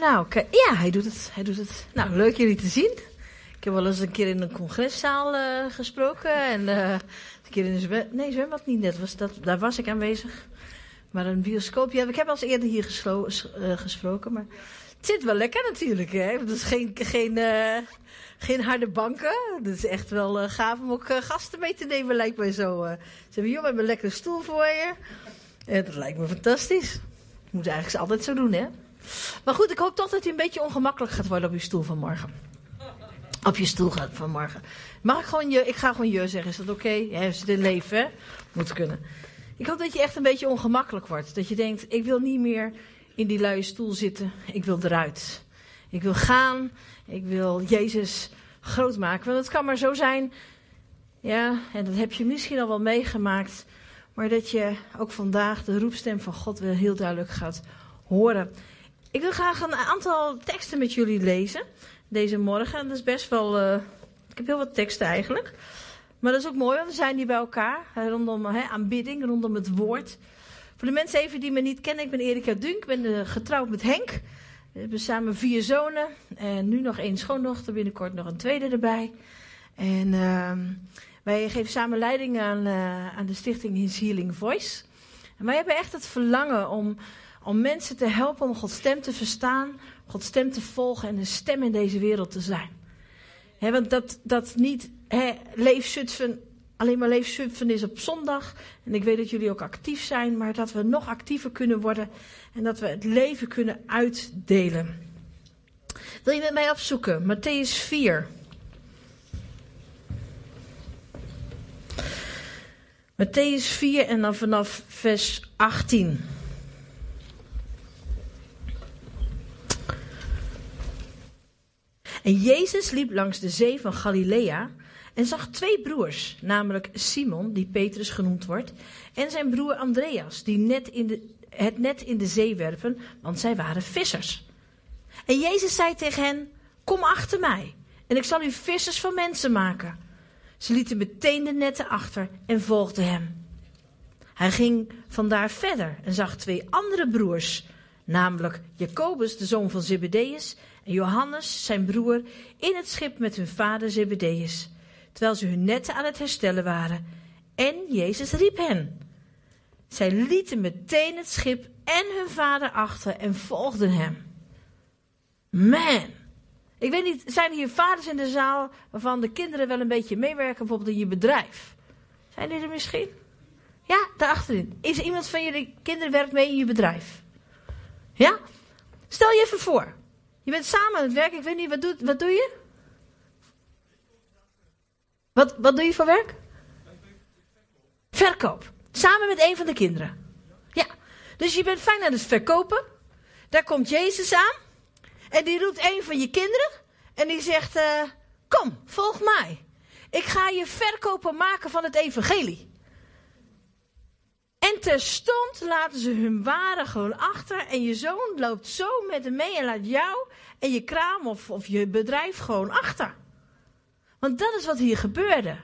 Nou, ja, hij doet het. Hij doet het. Nou, leuk jullie te zien. Ik heb wel eens een keer in een congreszaal uh, gesproken. En uh, een keer in een zwembad. Nee, zwembad niet net. Was dat, daar was ik aanwezig. Maar een bioscoop. Ja, ik heb al eens eerder hier uh, gesproken. Maar het zit wel lekker natuurlijk. Hè? Het is geen, geen, geen harde banken. Het is echt wel gaaf om ook gasten mee te nemen, lijkt mij zo. Ze hebben, joh, we een lekkere stoel voor je. Dat lijkt me fantastisch. Ik moet eigenlijk altijd zo doen, hè? Maar goed, ik hoop toch dat u een beetje ongemakkelijk gaat worden op uw stoel vanmorgen. Op je stoel gaat vanmorgen. Mag ik gewoon je, ik ga gewoon je zeggen, is dat oké? Okay? Ja, is in leven, hè? Moet kunnen. Ik hoop dat je echt een beetje ongemakkelijk wordt. Dat je denkt, ik wil niet meer in die luie stoel zitten. Ik wil eruit. Ik wil gaan. Ik wil Jezus groot maken. Want het kan maar zo zijn, ja, en dat heb je misschien al wel meegemaakt. Maar dat je ook vandaag de roepstem van God weer heel duidelijk gaat horen. Ik wil graag een aantal teksten met jullie lezen deze morgen. En dat is best wel. Uh, ik heb heel wat teksten eigenlijk. Maar dat is ook mooi, want we zijn hier bij elkaar. Rondom hè, aanbidding, rondom het woord. Voor de mensen even die me niet kennen, ik ben Erika Dunk. Ik ben uh, getrouwd met Henk. We hebben samen vier zonen. En nu nog één schoondochter, binnenkort nog een tweede erbij. En uh, wij geven samen leiding aan, uh, aan de stichting His Healing Voice. En wij hebben echt het verlangen om om mensen te helpen om Gods stem te verstaan, Gods stem te volgen en een stem in deze wereld te zijn. want dat, dat niet he, leefzutfen, alleen maar leefzutfen is op zondag. En ik weet dat jullie ook actief zijn, maar dat we nog actiever kunnen worden en dat we het leven kunnen uitdelen. Wil je met mij opzoeken? Matthäus 4. Matthäus 4 en dan vanaf vers 18. En Jezus liep langs de zee van Galilea en zag twee broers, namelijk Simon, die Petrus genoemd wordt, en zijn broer Andreas, die net in de, het net in de zee werpen, want zij waren vissers. En Jezus zei tegen hen: Kom achter mij, en ik zal u vissers van mensen maken. Ze lieten meteen de netten achter en volgden hem. Hij ging vandaar verder en zag twee andere broers, namelijk Jacobus, de zoon van Zebedeus, Johannes, zijn broer, in het schip met hun vader Zebedeus, terwijl ze hun netten aan het herstellen waren. En Jezus riep hen. Zij lieten meteen het schip en hun vader achter en volgden hem. Man, ik weet niet, zijn hier vaders in de zaal waarvan de kinderen wel een beetje meewerken, bijvoorbeeld in je bedrijf? Zijn die er misschien? Ja, daarachterin. Is er iemand van jullie kinderen werkt mee in je bedrijf? Ja? Stel je even voor. Je bent samen aan het werk. Ik weet niet, wat, doet, wat doe je? Wat, wat doe je voor werk? Verkoop. Samen met een van de kinderen. Ja. Dus je bent fijn aan het verkopen. Daar komt Jezus aan. En die roept een van je kinderen. En die zegt: uh, Kom, volg mij. Ik ga je verkopen maken van het evangelie. En terstond laten ze hun waren gewoon achter. En je zoon loopt zo met hem mee en laat jou en je kraam of, of je bedrijf gewoon achter. Want dat is wat hier gebeurde.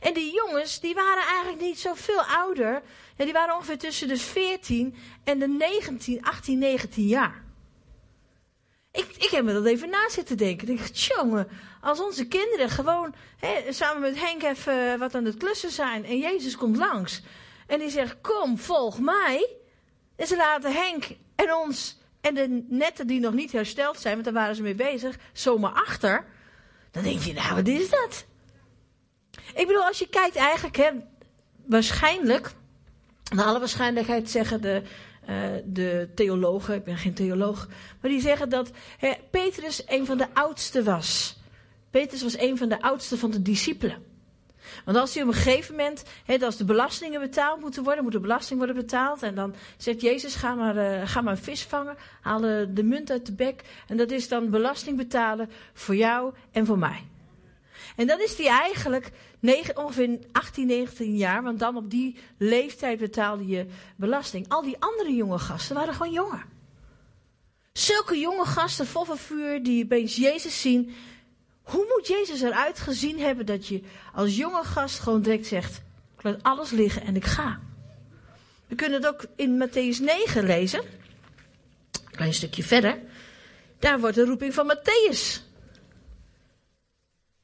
En die jongens, die waren eigenlijk niet zoveel ouder. Ja, die waren ongeveer tussen de 14 en de 19, 18, 19 jaar. Ik, ik heb me dat even na zitten denken. Ik dacht, jongen, als onze kinderen gewoon hè, samen met Henk even wat aan het klussen zijn en Jezus komt langs. En die zegt, kom, volg mij. En ze laten Henk en ons en de netten die nog niet hersteld zijn, want daar waren ze mee bezig, zomaar achter. Dan denk je, nou, wat is dat? Ik bedoel, als je kijkt eigenlijk, hè, waarschijnlijk, naar alle waarschijnlijkheid zeggen de, uh, de theologen, ik ben geen theoloog, maar die zeggen dat Petrus een van de oudste was. Petrus was een van de oudste van de discipelen. Want als hij op een gegeven moment, als de belastingen betaald moeten worden, moet de belasting worden betaald. En dan zegt Jezus, ga maar, uh, ga maar een vis vangen, haal de munt uit de bek. En dat is dan belasting betalen voor jou en voor mij. En dan is hij eigenlijk negen, ongeveer 18, 19 jaar, want dan op die leeftijd betaalde je belasting. Al die andere jonge gasten waren gewoon jonger. Zulke jonge gasten vol vuur die opeens Jezus zien hoe moet Jezus eruit gezien hebben dat je als jonge gast gewoon direct zegt: Ik laat alles liggen en ik ga? We kunnen het ook in Matthäus 9 lezen. Een klein stukje verder. Daar wordt de roeping van Matthäus.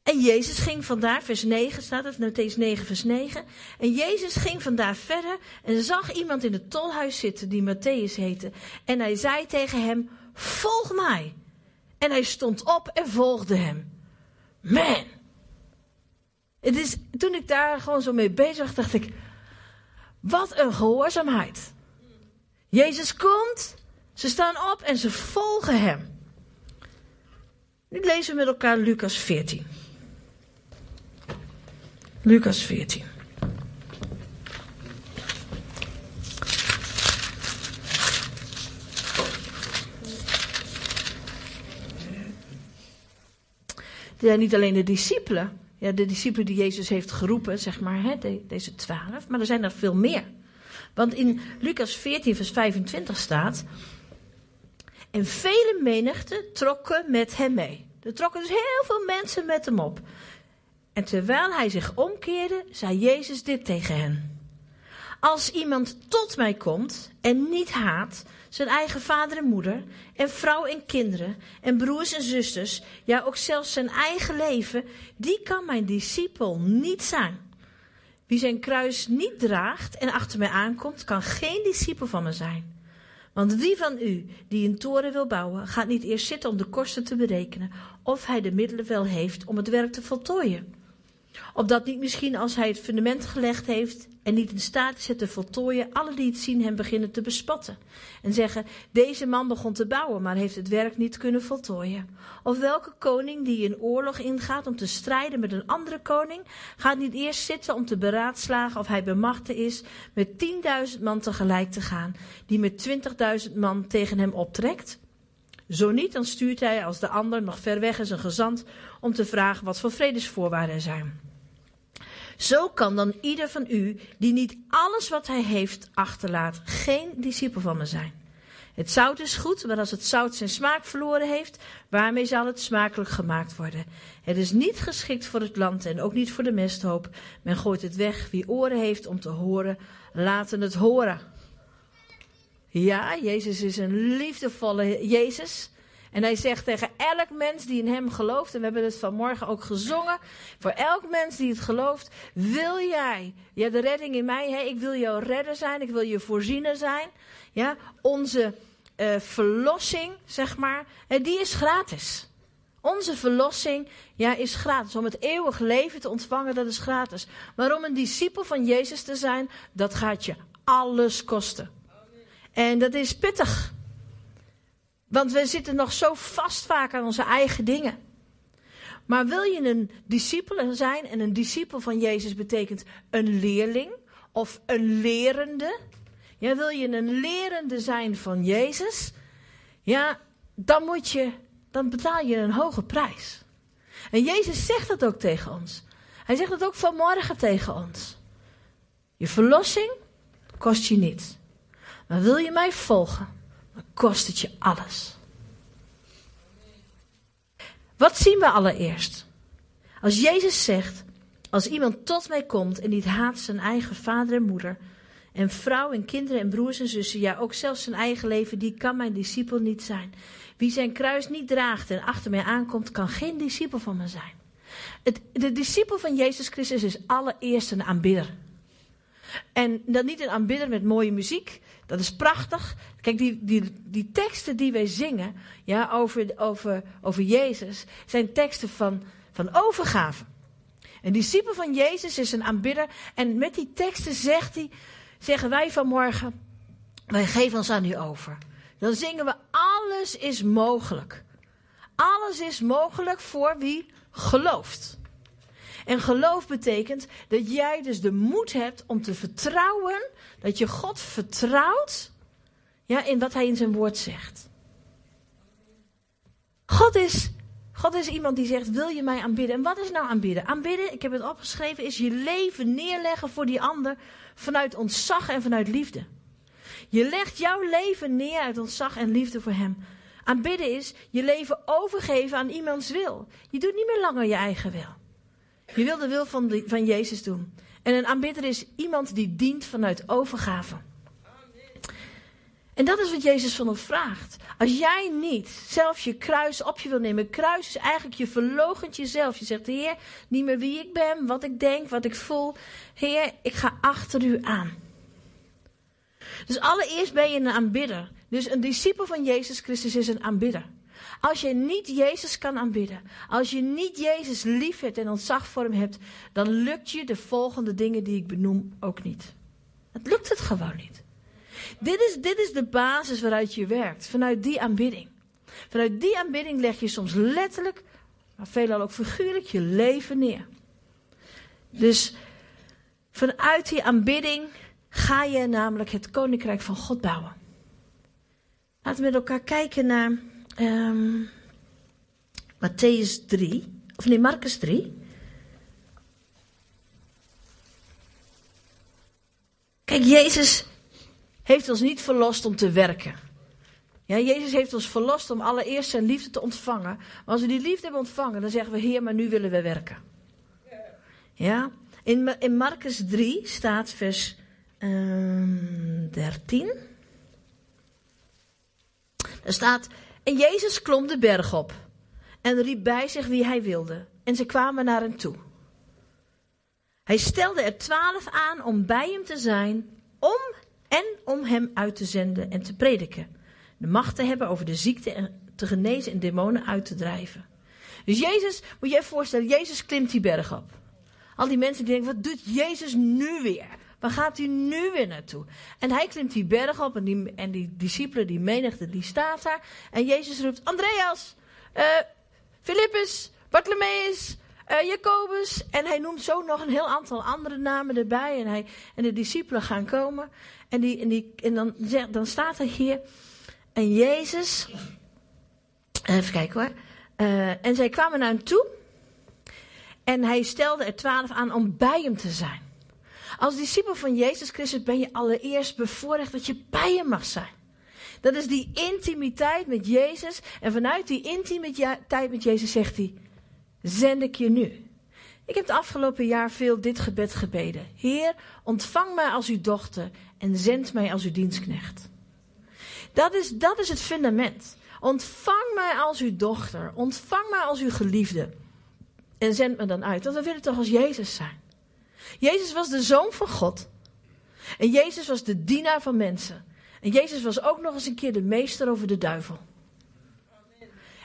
En Jezus ging vandaar, vers 9 staat het, Matthäus 9, vers 9. En Jezus ging vandaar verder en zag iemand in het tolhuis zitten die Matthäus heette. En hij zei tegen hem, volg mij. En hij stond op en volgde hem. Man. Het is, toen ik daar gewoon zo mee bezig was, dacht ik, wat een gehoorzaamheid. Jezus komt, ze staan op en ze volgen hem. Nu lezen we met elkaar Lucas 14. Lucas 14. Zijn niet alleen de discipelen, ja, de discipelen die Jezus heeft geroepen, zeg maar, hè, deze twaalf, maar er zijn er veel meer. Want in Lucas 14, vers 25 staat. En vele menigten trokken met hem mee. Er trokken dus heel veel mensen met hem op. En terwijl hij zich omkeerde, zei Jezus dit tegen hen. Als iemand tot mij komt en niet haat zijn eigen vader en moeder en vrouw en kinderen en broers en zusters, ja ook zelfs zijn eigen leven, die kan mijn discipel niet zijn. Wie zijn kruis niet draagt en achter mij aankomt, kan geen discipel van me zijn. Want wie van u die een toren wil bouwen, gaat niet eerst zitten om de kosten te berekenen of hij de middelen wel heeft om het werk te voltooien. Opdat niet misschien als hij het fundament gelegd heeft en niet in staat is het te voltooien, alle die het zien hem beginnen te bespatten. En zeggen, deze man begon te bouwen, maar heeft het werk niet kunnen voltooien. Of welke koning die in oorlog ingaat om te strijden met een andere koning, gaat niet eerst zitten om te beraadslagen of hij bemachtigd is met tienduizend man tegelijk te gaan, die met twintigduizend man tegen hem optrekt? Zo niet, dan stuurt hij als de ander nog ver weg is een gezant om te vragen wat voor vredesvoorwaarden er zijn. Zo kan dan ieder van u, die niet alles wat hij heeft achterlaat, geen discipel van me zijn. Het zout is goed, maar als het zout zijn smaak verloren heeft, waarmee zal het smakelijk gemaakt worden? Het is niet geschikt voor het land en ook niet voor de mesthoop. Men gooit het weg. Wie oren heeft om te horen, laten het horen. Ja, Jezus is een liefdevolle Jezus. En hij zegt tegen elk mens die in hem gelooft, en we hebben het vanmorgen ook gezongen, voor elk mens die het gelooft, wil jij, ja, de redding in mij, hè, ik wil jouw redder zijn, ik wil je voorziener zijn. Ja, onze uh, verlossing, zeg maar, en die is gratis. Onze verlossing ja, is gratis. Om het eeuwig leven te ontvangen, dat is gratis. Maar om een discipel van Jezus te zijn, dat gaat je alles kosten. En dat is pittig. Want we zitten nog zo vast vaak aan onze eigen dingen. Maar wil je een discipel zijn, en een discipel van Jezus betekent een leerling of een lerende. Ja, wil je een lerende zijn van Jezus, ja, dan moet je, dan betaal je een hoge prijs. En Jezus zegt dat ook tegen ons. Hij zegt het ook vanmorgen tegen ons. Je verlossing kost je niets. Maar wil je mij volgen, dan kost het je alles. Wat zien we allereerst? Als Jezus zegt, als iemand tot mij komt en niet haat zijn eigen vader en moeder, en vrouw en kinderen en broers en zussen, ja ook zelfs zijn eigen leven, die kan mijn discipel niet zijn. Wie zijn kruis niet draagt en achter mij aankomt, kan geen discipel van me zijn. Het, de discipel van Jezus Christus is allereerst een aanbidder. En dan niet een aanbidder met mooie muziek, dat is prachtig. Kijk, die, die, die teksten die wij zingen ja, over, over, over Jezus zijn teksten van, van overgave. Een discipel van Jezus is een aanbidder. En met die teksten zegt hij, zeggen wij vanmorgen, wij geven ons aan u over. Dan zingen we, alles is mogelijk. Alles is mogelijk voor wie gelooft. En geloof betekent dat jij dus de moed hebt om te vertrouwen, dat je God vertrouwt ja, in wat hij in zijn woord zegt. God is, God is iemand die zegt, wil je mij aanbidden? En wat is nou aanbidden? Aanbidden, ik heb het opgeschreven, is je leven neerleggen voor die ander vanuit ontzag en vanuit liefde. Je legt jouw leven neer uit ontzag en liefde voor hem. Aanbidden is je leven overgeven aan iemands wil. Je doet niet meer langer je eigen wil. Je wil de wil van, van Jezus doen. En een aanbidder is iemand die dient vanuit overgave. En dat is wat Jezus van ons vraagt. Als jij niet zelf je kruis op je wil nemen. Kruis is eigenlijk je verlogent jezelf. Je zegt, Heer, niet meer wie ik ben, wat ik denk, wat ik voel. Heer, ik ga achter u aan. Dus allereerst ben je een aanbidder. Dus een discipel van Jezus Christus is een aanbidder. Als je niet Jezus kan aanbidden, als je niet Jezus lief hebt en ontzag voor hem hebt, dan lukt je de volgende dingen die ik benoem ook niet. Het lukt het gewoon niet. Dit is, dit is de basis waaruit je werkt, vanuit die aanbidding. Vanuit die aanbidding leg je soms letterlijk, maar veelal ook figuurlijk, je leven neer. Dus vanuit die aanbidding ga je namelijk het koninkrijk van God bouwen. Laten we met elkaar kijken naar um, Matthäus 3, of nee, Marcus 3. Kijk, Jezus heeft ons niet verlost om te werken. Ja, Jezus heeft ons verlost om allereerst zijn liefde te ontvangen. Maar als we die liefde hebben ontvangen, dan zeggen we: Heer, maar nu willen we werken. Ja, in, in Marcus 3 staat vers um, 13. Er staat: En Jezus klom de berg op en riep bij zich wie hij wilde. En ze kwamen naar hem toe. Hij stelde er twaalf aan om bij hem te zijn, om en om hem uit te zenden en te prediken. De macht te hebben over de ziekte en te genezen en demonen uit te drijven. Dus Jezus, moet je je voorstellen, Jezus klimt die berg op. Al die mensen die denken, wat doet Jezus nu weer? Waar gaat hij nu weer naartoe? En hij klimt die berg op en die, en die discipelen, die menigte, die staat daar. En Jezus roept, Andreas, uh, Filippus, Bartholomeus, uh, Jacobus. En hij noemt zo nog een heel aantal andere namen erbij. En, hij, en de discipelen gaan komen. En, die, en, die, en dan, dan staat er hier. En Jezus. Even kijken hoor. Uh, en zij kwamen naar hem toe. En hij stelde er twaalf aan om bij hem te zijn. Als discipel van Jezus Christus ben je allereerst bevoorrecht dat je bij hem mag zijn. Dat is die intimiteit met Jezus. En vanuit die intimiteit met Jezus zegt hij: Zend ik je nu. Ik heb het afgelopen jaar veel dit gebed gebeden. Heer, ontvang mij als uw dochter en zend mij als uw dienstknecht. Dat is, dat is het fundament. Ontvang mij als uw dochter. Ontvang mij als uw geliefde. En zend me dan uit. Want we willen toch als Jezus zijn. Jezus was de zoon van God. En Jezus was de dienaar van mensen. En Jezus was ook nog eens een keer de meester over de duivel.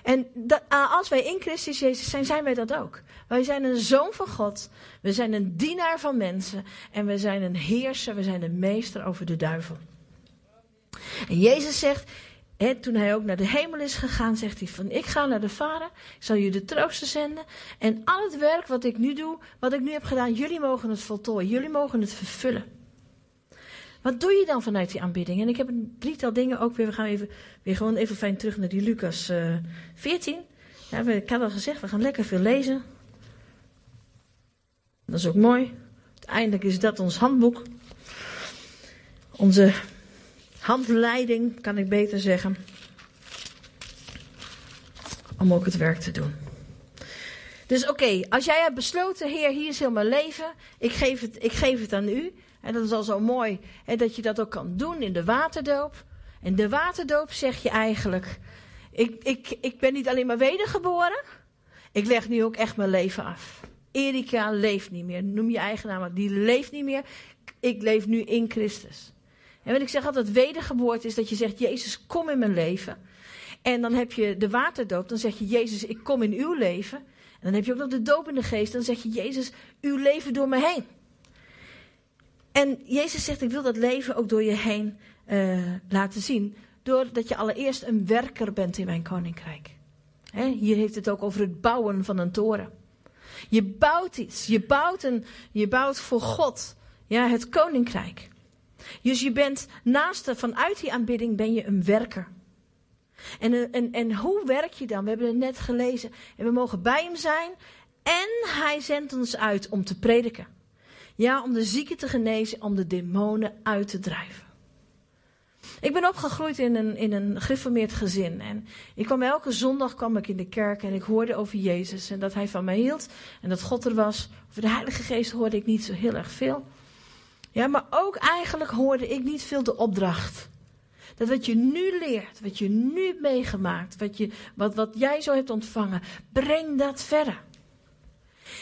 En dat, als wij in Christus Jezus zijn, zijn wij dat ook. Wij zijn een zoon van God. We zijn een dienaar van mensen. En we zijn een heerser. We zijn een meester over de duivel. En Jezus zegt, toen hij ook naar de hemel is gegaan, zegt hij van ik ga naar de Vader. Ik zal jullie de troosten zenden. En al het werk wat ik nu doe, wat ik nu heb gedaan, jullie mogen het voltooien. Jullie mogen het vervullen. Wat doe je dan vanuit die aanbidding? En ik heb een drietal dingen ook weer. We gaan even, weer gewoon even fijn terug naar die Lucas uh, 14. Ja, ik had al gezegd, we gaan lekker veel lezen. Dat is ook mooi. Uiteindelijk is dat ons handboek. Onze handleiding, kan ik beter zeggen. Om ook het werk te doen. Dus oké, als jij hebt besloten, Heer, hier is heel mijn leven. Ik geef het, ik geef het aan u. En dat is al zo mooi hè, dat je dat ook kan doen in de waterdoop. En de waterdoop zeg je eigenlijk: ik, ik, ik ben niet alleen maar wedergeboren, ik leg nu ook echt mijn leven af. Erika leeft niet meer. Noem je eigen naam, die leeft niet meer. Ik leef nu in Christus. En wat ik zeg altijd, wedergeboorte is dat je zegt, Jezus, kom in mijn leven. En dan heb je de waterdoop, dan zeg je, Jezus, ik kom in uw leven. En dan heb je ook nog de dopende geest, dan zeg je, Jezus, uw leven door me heen. En Jezus zegt, ik wil dat leven ook door je heen uh, laten zien. Doordat je allereerst een werker bent in mijn koninkrijk. hier heeft het ook over het bouwen van een toren. Je bouwt iets. Je bouwt, een, je bouwt voor God ja, het koninkrijk. Dus je bent naast vanuit die aanbidding ben je een werker. En, en, en hoe werk je dan? We hebben het net gelezen. En we mogen bij hem zijn. En hij zendt ons uit om te prediken. Ja, om de zieken te genezen, om de demonen uit te drijven. Ik ben opgegroeid in een, in een gereformeerd gezin. En ik kwam elke zondag kwam ik in de kerk en ik hoorde over Jezus. En dat hij van mij hield. En dat God er was. Over de Heilige Geest hoorde ik niet zo heel erg veel. Ja, maar ook eigenlijk hoorde ik niet veel de opdracht. dat wat je nu leert, wat je nu meegemaakt, wat, je, wat, wat jij zo hebt ontvangen, breng dat verder.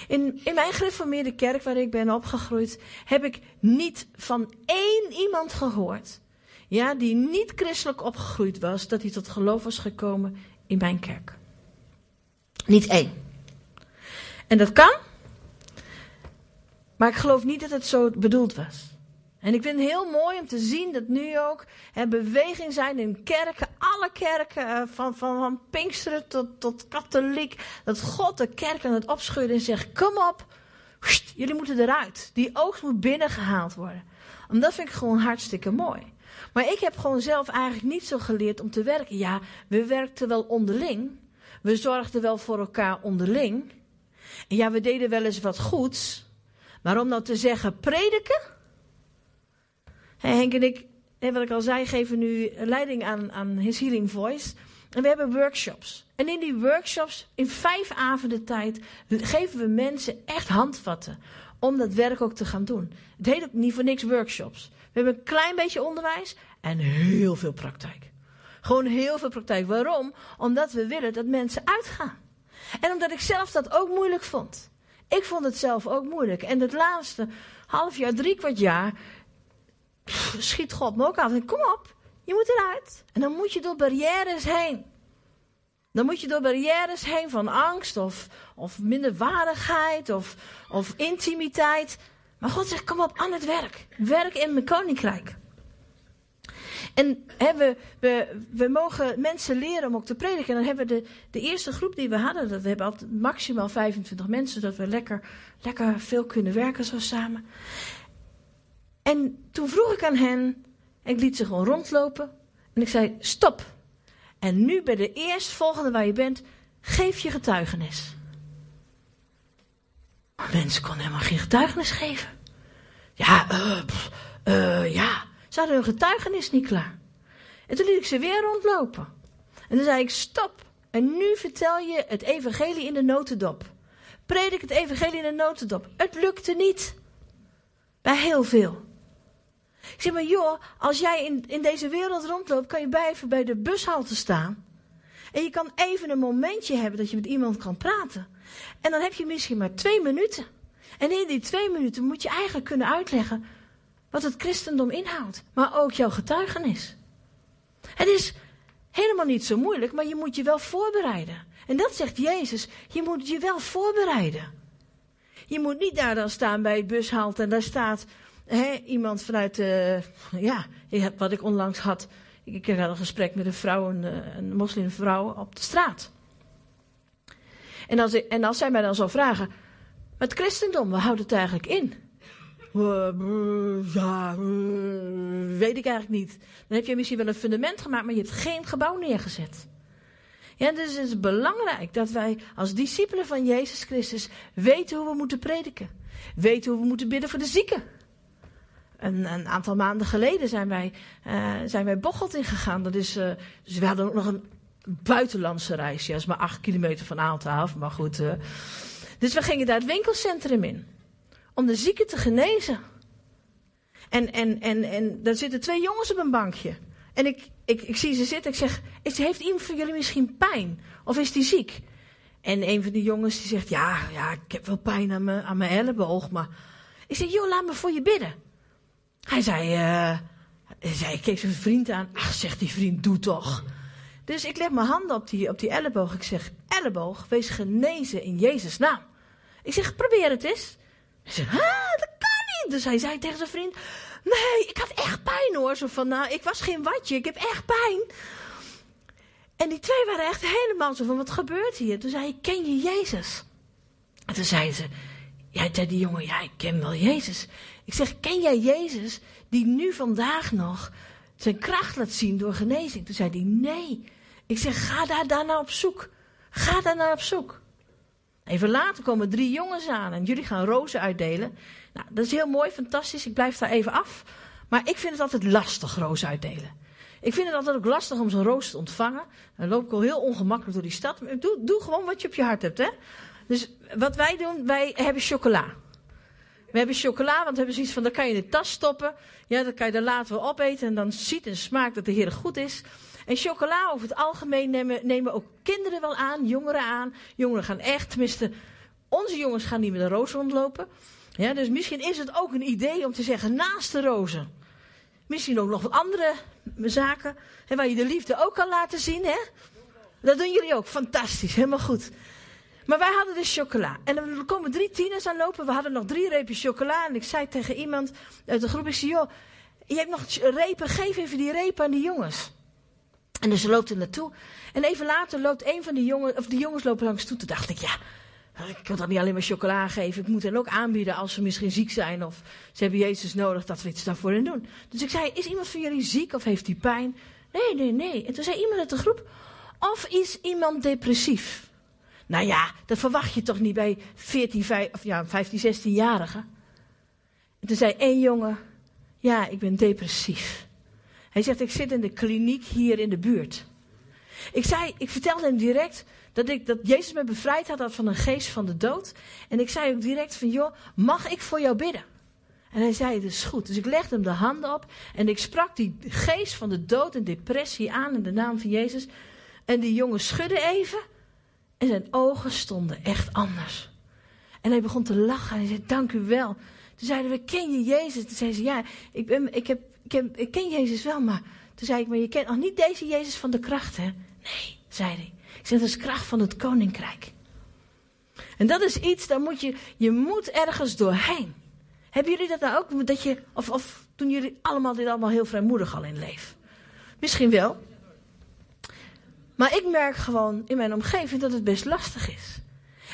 In, in mijn gereformeerde kerk waar ik ben opgegroeid, heb ik niet van één iemand gehoord, ja, die niet christelijk opgegroeid was, dat hij tot geloof was gekomen in mijn kerk. Niet één. En dat kan, maar ik geloof niet dat het zo bedoeld was. En ik vind het heel mooi om te zien dat nu ook er beweging zijn in kerken, alle kerken, eh, van, van, van Pinksteren tot, tot katholiek, dat God de kerk aan het opschudden en zegt, kom op, jullie moeten eruit. Die oogst moet binnengehaald worden. En dat vind ik gewoon hartstikke mooi. Maar ik heb gewoon zelf eigenlijk niet zo geleerd om te werken. Ja, we werkten wel onderling. We zorgden wel voor elkaar onderling. En ja, we deden wel eens wat goeds. Maar om nou te zeggen prediken. Henk en ik, wat ik al zei, geven nu leiding aan, aan His Healing Voice. En we hebben workshops. En in die workshops, in vijf avonden tijd, geven we mensen echt handvatten. Om dat werk ook te gaan doen. Het heet ook niet voor niks workshops. We hebben een klein beetje onderwijs en heel veel praktijk. Gewoon heel veel praktijk. Waarom? Omdat we willen dat mensen uitgaan. En omdat ik zelf dat ook moeilijk vond. Ik vond het zelf ook moeilijk. En het laatste half jaar, drie kwart jaar, schiet God me ook af. En kom op, je moet eruit. En dan moet je door barrières heen. Dan moet je door barrières heen van angst of, of minderwaardigheid of, of intimiteit. Maar God zegt, kom op aan het werk. Werk in mijn koninkrijk. En we, we, mogen mensen leren om ook te prediken. En dan hebben we de, de eerste groep die we hadden, dat we hebben altijd maximaal 25 mensen, zodat we lekker, lekker veel kunnen werken zo samen. En toen vroeg ik aan hen, en ik liet ze gewoon rondlopen. En ik zei, stop. En nu bij de eerstvolgende waar je bent, geef je getuigenis. Mensen konden helemaal geen getuigenis geven. Ja, uh, uh, ja. Ze hun getuigenis niet klaar. En toen liet ik ze weer rondlopen. En toen zei ik, stop. En nu vertel je het evangelie in de notendop. Predik het evangelie in de notendop. Het lukte niet. Bij heel veel. Ik zeg maar, joh, als jij in, in deze wereld rondloopt, kan je blijven bij de bushalte staan. En je kan even een momentje hebben dat je met iemand kan praten. En dan heb je misschien maar twee minuten. En in die twee minuten moet je eigenlijk kunnen uitleggen wat het christendom inhoudt. Maar ook jouw getuigenis. Het is helemaal niet zo moeilijk, maar je moet je wel voorbereiden. En dat zegt Jezus, je moet je wel voorbereiden. Je moet niet daar dan staan bij het bushalte en daar staat iemand vanuit, uh, ja, wat ik onlangs had. Ik, had een gesprek met een vrouw, een, eh, een moslimvrouw op de straat. En als, en als zij mij dan zou vragen, het christendom, waar houdt het eigenlijk in? Ja, weet ik eigenlijk niet. Dan heb je misschien wel een fundament gemaakt, maar je hebt geen gebouw neergezet. Ja, dus het is belangrijk dat wij als discipelen van Jezus Christus weten hoe we moeten prediken. Weten hoe we moeten bidden voor de zieken. Een, een aantal maanden geleden zijn wij, uh, zijn wij ingegaan. Dat is, dus we hadden ook nog een buitenlandse reis. Ja, dat is maar acht kilometer van Aalten af, maar goed. Dus we gingen daar het winkelcentrum in. Om de zieken te genezen. En, en, en, en daar zitten twee jongens op een bankje. En ik, ik, ik zie ze zitten. Ik zeg, heeft iemand van jullie misschien pijn? Of is die ziek? En een van die jongens die zegt, ja, ja ik heb wel pijn aan mijn, aan mijn elleboog. Maar ik zeg, joh, laat me voor je bidden. Hij zei, uh, hij zei, ik keek zijn vriend aan. Ach, zegt die vriend, doe toch. Dus ik leg mijn handen op die, op die elleboog. Ik zeg, elleboog, wees genezen in Jezus' naam. Ik zeg, probeer het eens. Hij zegt, dat kan niet. Dus hij zei tegen zijn vriend, nee, ik had echt pijn hoor. Zo van, nou, ik was geen watje, ik heb echt pijn. En die twee waren echt helemaal zo van, wat gebeurt hier? Toen zei hij, ken je Jezus? En toen zei ze, ja, zei die jongen, ja, ik ken wel Jezus. Ik zeg, ken jij Jezus die nu vandaag nog zijn kracht laat zien door genezing? Toen zei hij, nee. Ik zeg, ga daar daarna op zoek. Ga daar naar op zoek. Even later komen drie jongens aan en jullie gaan rozen uitdelen. Nou, dat is heel mooi, fantastisch. Ik blijf daar even af. Maar ik vind het altijd lastig, rozen uitdelen. Ik vind het altijd ook lastig om zo'n roos te ontvangen. Dan loop ik al heel ongemakkelijk door die stad. Maar doe, doe gewoon wat je op je hart hebt, hè. Dus wat wij doen, wij hebben chocola. We hebben chocola, want we hebben zoiets van, dat kan je in de tas stoppen. Ja, dat kan je er later wel opeten en dan ziet en smaakt dat de Heer goed is. En chocola over het algemeen nemen, nemen ook kinderen wel aan, jongeren aan. Jongeren gaan echt, tenminste, onze jongens gaan niet met een roos rondlopen. Ja, dus misschien is het ook een idee om te zeggen, naast de rozen. Misschien ook nog andere zaken waar je de liefde ook kan laten zien. Hè? Dat doen jullie ook, fantastisch, helemaal goed. Maar wij hadden dus chocola. En er komen drie tieners aan lopen. We hadden nog drie repen chocola. En ik zei tegen iemand uit de groep, ik zei, joh, je hebt nog repen, geef even die repen aan die jongens. En dus ze loopt er naartoe. En even later loopt een van die jongens, of die jongens lopen langs toe. Toen dacht ik, ja, ik kan toch niet alleen maar chocola geven. Ik moet hen ook aanbieden als ze misschien ziek zijn of ze hebben Jezus nodig dat we iets daarvoor hen doen. Dus ik zei, is iemand van jullie ziek of heeft hij pijn? Nee, nee, nee. En toen zei iemand uit de groep, of is iemand depressief? Nou ja, dat verwacht je toch niet bij 14, 15, of ja, 15 16-jarigen? En toen zei één jongen, ja, ik ben depressief. Hij zegt, ik zit in de kliniek hier in de buurt. Ik zei, ik vertelde hem direct dat, ik, dat Jezus me bevrijd had van een geest van de dood. En ik zei ook direct van, joh, mag ik voor jou bidden? En hij zei, dat is goed. Dus ik legde hem de handen op en ik sprak die geest van de dood en depressie aan in de naam van Jezus. En die jongen schudde even en zijn ogen stonden echt anders. En hij begon te lachen en hij zei, dank u wel. Toen zeiden we, ken je Jezus? Toen zei ze, ja, ik, ben, ik, heb, ik, ken Jezus wel, maar... Toen zei ik, maar je kent nog niet deze Jezus van de kracht, hè? Nee, zei hij. Ik zeg, dat is kracht van het koninkrijk. En dat is iets, daar moet je, je moet ergens doorheen. Hebben jullie dat nou ook? Dat je, of, of doen jullie allemaal dit allemaal heel vrijmoedig al in leven? Misschien wel. Maar ik merk gewoon in mijn omgeving dat het best lastig is.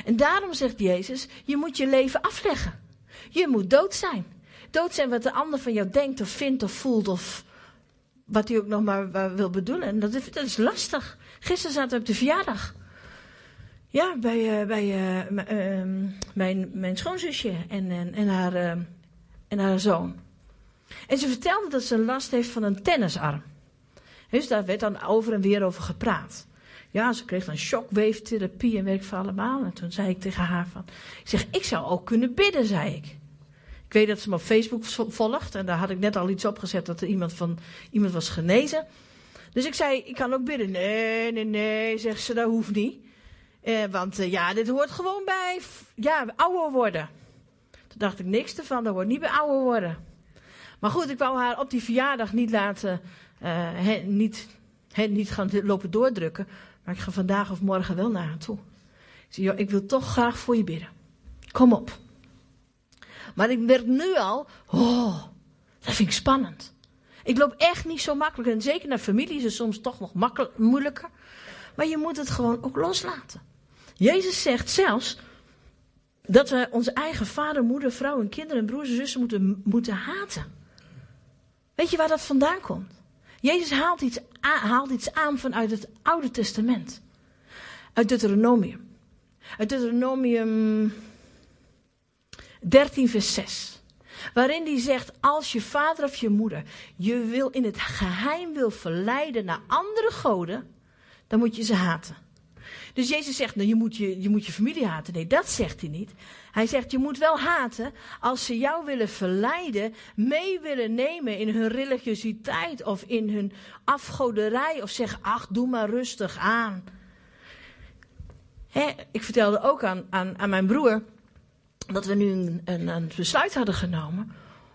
En daarom zegt Jezus, je moet je leven afleggen. Je moet dood zijn. Dood zijn wat de ander van jou denkt of vindt of voelt of wat hij ook nog maar wil bedoelen. En dat is, is lastig. Gisteren zaten we op de verjaardag. Ja, bij, uh, bij uh, mijn, mijn schoonzusje en, en, haar, en haar zoon. En ze vertelde dat ze last heeft van een tennisarm. Dus daar werd dan over en weer over gepraat. Ja, ze kreeg dan shockwave-therapie en werk van allemaal. En toen zei ik tegen haar van... Ik zeg, ik zou ook kunnen bidden, zei ik. Ik weet dat ze me op Facebook volgt. En daar had ik net al iets opgezet dat er iemand, van, iemand was genezen. Dus ik zei, ik kan ook bidden. Nee, nee, nee, zegt ze, dat hoeft niet. Eh, want eh, ja, dit hoort gewoon bij ja, ouder worden. Toen dacht ik niks ervan, dat hoort niet bij ouder worden. Maar goed, ik wou haar op die verjaardag niet laten, uh, niet, niet gaan lopen doordrukken. Maar ik ga vandaag of morgen wel naar haar toe. Ik zei, joh, ik wil toch graag voor je bidden. Kom op. Maar ik werd nu al, oh, dat vind ik spannend. Ik loop echt niet zo makkelijk. En zeker naar familie is het soms toch nog makkelijk, moeilijker. Maar je moet het gewoon ook loslaten. Jezus zegt zelfs dat we onze eigen vader, moeder, vrouw en kinderen en broers en zussen moeten, moeten haten. Weet je waar dat vandaan komt? Jezus haalt iets, haalt iets aan vanuit het Oude Testament. Uit Deuteronomium. Uit Deuteronomium 13, vers 6. Waarin die zegt, als je vader of je moeder je wil in het geheim wil verleiden naar andere goden, dan moet je ze haten. Dus Jezus zegt, nou, je, moet je, je moet je familie haten. Nee, dat zegt hij niet. Hij zegt, je moet wel haten als ze jou willen verleiden, mee willen nemen in hun religiositeit of in hun afgoderij. Of zeggen, ach, doe maar rustig aan. ik vertelde ook aan, aan, aan mijn broer dat we nu een, een, besluit hadden genomen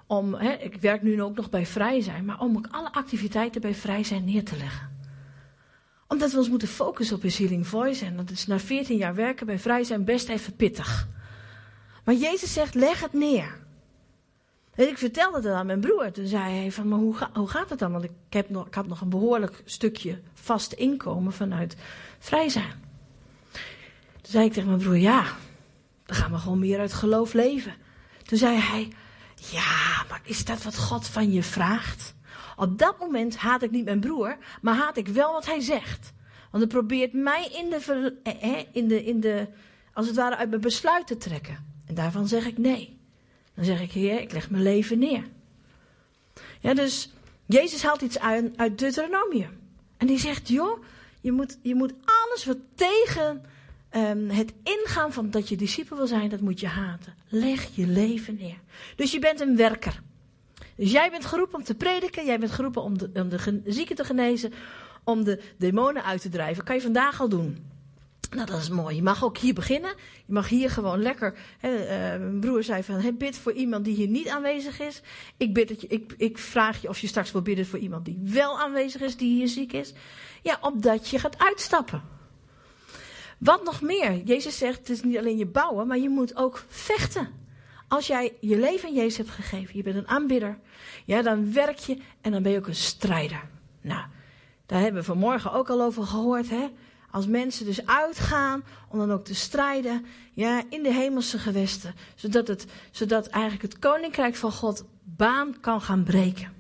om, hè, ik werk nu ook nog bij Vrij Zijn, maar om ook alle activiteiten bij Vrij Zijn neer te leggen. Omdat we ons moeten focussen op Healing Voice en dat is na 14 jaar werken bij Vrij Zijn best even pittig. Maar Jezus zegt, leg het neer. En ik vertelde dat aan mijn broer. Toen zei hij van, maar hoe, hoe gaat het dan? Want ik, heb nog, ik had nog een behoorlijk stukje vast inkomen vanuit Vrij Zijn. Toen zei ik tegen mijn broer, ja, dan gaan we gewoon meer uit geloof leven. Toen zei hij, ja, maar is dat wat God van je vraagt? Op dat moment haat ik niet mijn broer, maar haat ik wel wat hij zegt. Want hij probeert mij in de, in de, in de, als het ware uit mijn besluit te trekken. En daarvan zeg ik nee. Dan zeg ik, heer, ik leg mijn leven neer. Ja, dus Jezus haalt iets uit, uit Deuteronomium. En die zegt, joh, je moet, je moet alles wat tegen ehm, het ingaan van dat je discipel wil zijn, dat moet je haten. Leg je leven neer. Dus je bent een werker. Dus jij bent geroepen om te prediken, jij bent geroepen om de, zieken te genezen, om de demonen uit te drijven. Kan je vandaag al doen. Nou, dat is mooi. Je mag ook hier beginnen. Je mag hier gewoon lekker. Hè, uh, mijn broer zei van: hey, bid voor iemand die hier niet aanwezig is. Ik, bid dat je, ik, ik vraag je of je straks wil bidden voor iemand die wel aanwezig is, die hier ziek is. Ja, opdat je gaat uitstappen. Wat nog meer? Jezus zegt: het is niet alleen je bouwen, maar je moet ook vechten. Als jij je leven aan Jezus hebt gegeven, je bent een aanbidder, ja, dan werk je en dan ben je ook een strijder. Nou, daar hebben we vanmorgen ook al over gehoord, hè? Als mensen dus uitgaan om dan ook te strijden ja, in de hemelse gewesten. Zodat, het, zodat eigenlijk het koninkrijk van God baan kan gaan breken.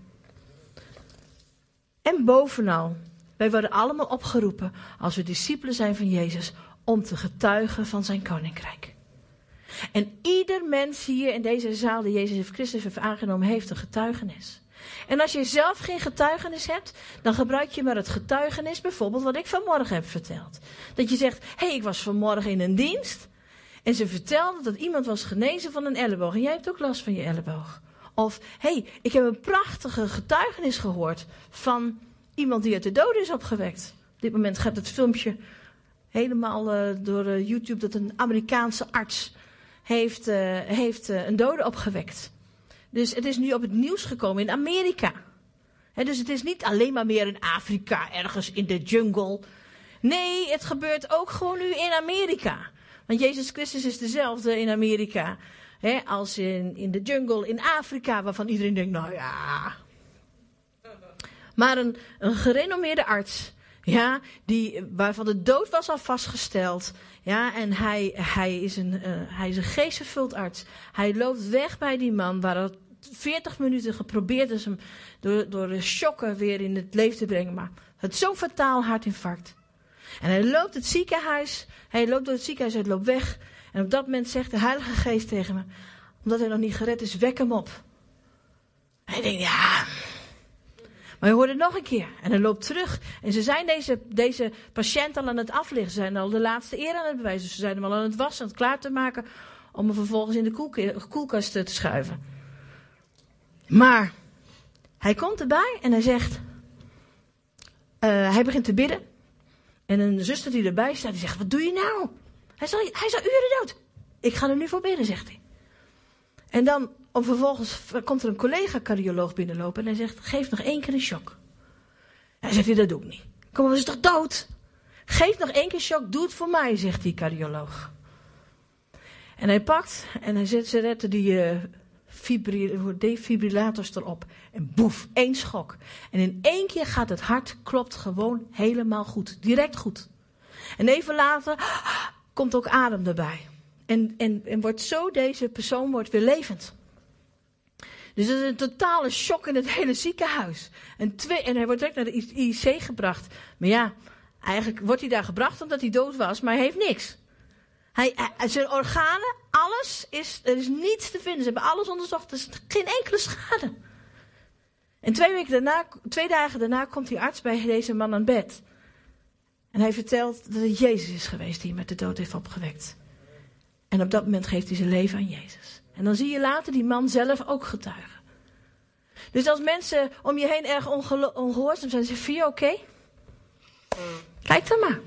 En bovenal, wij worden allemaal opgeroepen als we discipelen zijn van Jezus om te getuigen van zijn koninkrijk. En ieder mens hier in deze zaal die Jezus Christus heeft aangenomen, heeft een getuigenis. En als je zelf geen getuigenis hebt, dan gebruik je maar het getuigenis, bijvoorbeeld wat ik vanmorgen heb verteld. Dat je zegt, hé, hey, ik was vanmorgen in een dienst en ze vertelde dat iemand was genezen van een elleboog en jij hebt ook last van je elleboog. Of, hé, hey, ik heb een prachtige getuigenis gehoord van iemand die uit de doden is opgewekt. Op dit moment gaat het filmpje helemaal uh, door uh, YouTube dat een Amerikaanse arts heeft, uh, heeft een dode opgewekt. Dus het is nu op het nieuws gekomen in Amerika. dus het is niet alleen maar meer in Afrika, ergens in de jungle. Nee, het gebeurt ook gewoon nu in Amerika. Want Jezus Christus is dezelfde in Amerika als in, in de jungle in Afrika, waarvan iedereen denkt, nou ja. Maar een, een gerenommeerde arts, ja, die, waarvan de dood was al vastgesteld. Ja, en hij, hij, is een, uh, hij is een geestvervuld arts. Hij loopt weg bij die man waar het 40 minuten geprobeerd is hem door, door de shocken weer in het leven te brengen. Maar het zo'n fataal hartinfarct. En hij loopt het ziekenhuis, hij loopt door het ziekenhuis, hij loopt weg. En op dat moment zegt de Heilige Geest tegen me, omdat hij nog niet gered is, wek hem op. En hij denkt, ja. Maar hij hoort het nog een keer. En hij loopt terug. En ze zijn deze, deze patiënt al aan het afliggen. Ze zijn al de laatste eer aan het bewijzen. Ze zijn hem al aan het wassen, aan het klaar te maken. Om hem vervolgens in de koelkast te schuiven. Maar hij komt erbij en hij zegt. Uh, hij begint te bidden. En een zuster die erbij staat, die zegt: Wat doe je nou? Hij is al, hij is uren dood. Ik ga er nu voor bidden, zegt hij. En dan, om vervolgens komt er een collega-cardioloog binnenlopen en hij zegt: Geef nog één keer een shock. Hij zegt: Dat doe ik niet. Kom, hij is toch dood? Geef nog één keer shock, doe het voor mij, zegt die cardioloog. En hij pakt en hij zet, ze retten die uh, defibrillators erop. En boef, één schok. En in één keer gaat het hart, klopt gewoon helemaal goed. Direct goed. En even later komt ook adem erbij. En, en, en wordt zo deze persoon wordt weer levend. Dus het is een totale shock in het hele ziekenhuis. En, twee, en hij wordt direct naar de IC gebracht. Maar ja, eigenlijk wordt hij daar gebracht omdat hij dood was, maar hij heeft niks. Hij, zijn organen, alles, is, er is niets te vinden. Ze hebben alles onderzocht, er is geen enkele schade. En twee, weken daarna, twee dagen daarna komt die arts bij deze man aan bed. En hij vertelt dat het Jezus is geweest die hem met de dood heeft opgewekt. En op dat moment geeft hij zijn leven aan Jezus. En dan zie je later die man zelf ook getuigen. Dus als mensen om je heen erg ongehoorzaam zijn, zeg je, oké? Kijk dan maar.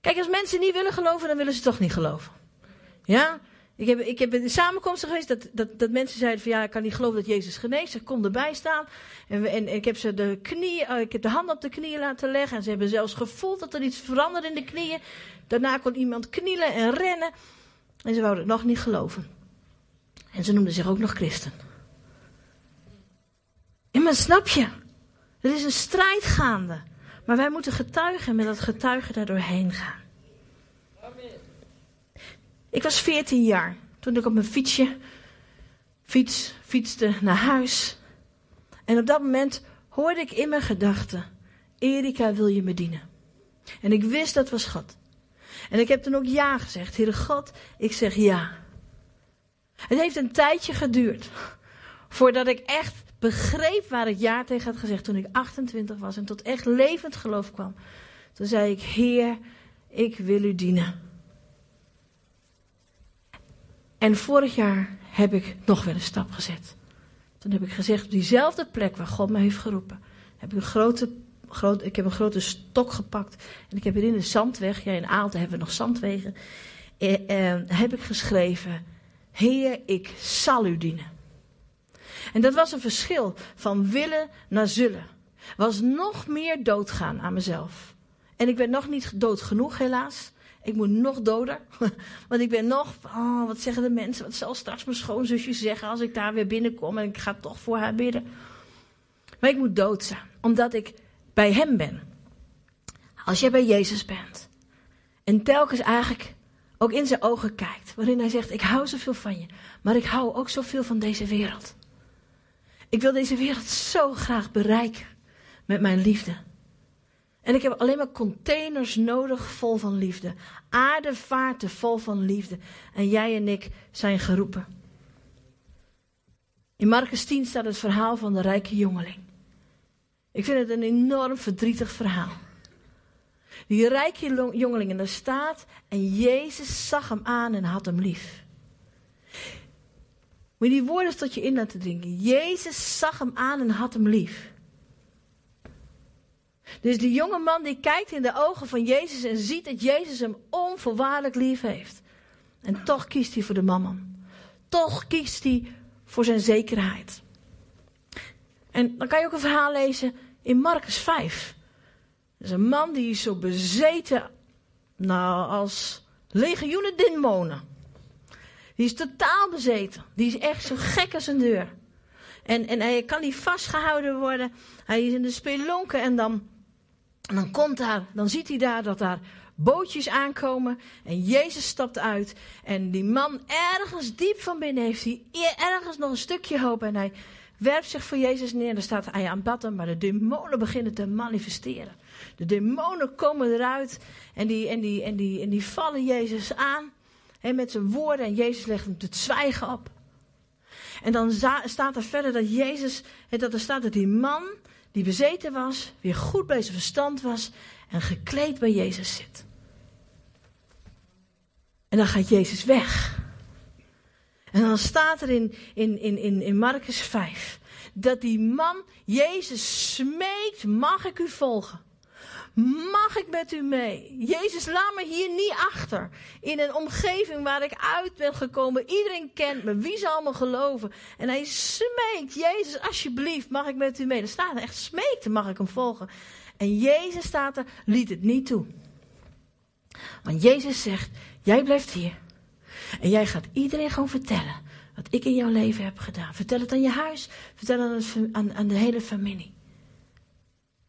Kijk, als mensen niet willen geloven, dan willen ze toch niet geloven. Ja? Ik heb, ik heb in samenkomsten geweest dat, dat, dat mensen zeiden van ja, ik kan niet geloven dat Jezus geneest. Ik kon erbij staan. En, en, ik heb ze de knieën, uh, ik heb de handen op de knieën laten leggen. En ze hebben zelfs gevoeld dat er iets veranderde in de knieën. Daarna kon iemand knielen en rennen. En ze wouden het nog niet geloven. En ze noemden zich ook nog christen. En maar snap je? Er is een strijd gaande. Maar wij moeten getuigen en met dat getuigen daar doorheen gaan. Ik was 14 jaar toen ik op mijn fietsje fiets, fietste naar huis. En op dat moment hoorde ik in mijn gedachten: Erika, wil je me dienen? En ik wist dat was God. En ik heb toen ook ja gezegd. Heere God, ik zeg ja. Het heeft een tijdje geduurd voordat ik echt begreep waar ik ja tegen had gezegd toen ik 28 was en tot echt levend geloof kwam. Toen zei ik, Heer, ik wil u dienen. En vorig jaar heb ik nog weer een stap gezet. Toen heb ik gezegd, op diezelfde plek waar God me heeft geroepen, heb ik een grote, groot, ik heb een grote stok gepakt. En ik heb er in de zandweg, ja in Aalten hebben we nog zandwegen, eh, eh, heb ik geschreven, Heer, ik zal u dienen. En dat was een verschil van willen naar zullen. Was nog meer doodgaan aan mezelf. En ik ben nog niet dood genoeg, helaas. Ik moet nog doder. Want ik ben nog, oh, wat zeggen de mensen? Wat zal straks mijn schoonzusje zeggen als ik daar weer binnenkom en ik ga toch voor haar bidden? Maar ik moet dood zijn, omdat ik bij hem ben. Als jij bij Jezus bent en telkens eigenlijk ook in zijn ogen kijkt, waarin hij zegt: Ik hou zoveel van je, maar ik hou ook zoveel van deze wereld. Ik wil deze wereld zo graag bereiken met mijn liefde. En ik heb alleen maar containers nodig vol van liefde. Aardevaarten vol van liefde. En jij en ik zijn geroepen. In Marcus 10 staat het verhaal van de rijke jongeling. Ik vind het een enorm verdrietig verhaal. Die rijke jongeling, en daar staat, en Jezus zag hem aan en had hem lief. Moet je die woorden tot je in laten drinken. Jezus zag hem aan en had hem lief. Dus die jonge man die kijkt in de ogen van Jezus en ziet dat Jezus hem onvoorwaardelijk lief heeft. En toch kiest hij voor de mammon. Toch kiest hij voor zijn zekerheid. En dan kan je ook een verhaal lezen in Marcus 5. Dat is een man die is zo bezeten, nou, als legioenen demonen. Die is totaal bezeten. Die is echt zo gek als een deur. En, en hij kan niet vastgehouden worden. Hij is in de spelonken en dan dan komt daar, dan ziet hij daar dat daar bootjes aankomen en Jezus stapt uit. En die man ergens diep van binnen heeft hij ergens nog een stukje hoop en hij werpt zich voor Jezus neer. Dan staat hij aan hem, maar de demonen beginnen te manifesteren. De demonen komen eruit en die, en die, en die, en die vallen Jezus aan hè, met zijn woorden en Jezus legt hem het zwijgen op. En dan staat er verder dat Jezus, dat er staat dat die man, die bezeten was, weer goed bij zijn verstand was en gekleed bij Jezus zit. En dan gaat Jezus weg. En dan staat er in, in, in, in, in Marcus 5 dat die man Jezus smeekt, mag ik u volgen? Mag ik met u mee? Jezus, laat me hier niet achter. In een omgeving waar ik uit ben gekomen. Iedereen kent me. Wie zal me geloven? En hij smeekt. Jezus, alsjeblieft, mag ik met u mee? Er staat er echt smeekte, mag ik hem volgen? En Jezus staat er, liet het niet toe. Want Jezus zegt, jij blijft hier. En jij gaat iedereen gewoon vertellen wat ik in jouw leven heb gedaan. Vertel het aan je huis. Vertel het aan, aan de hele familie.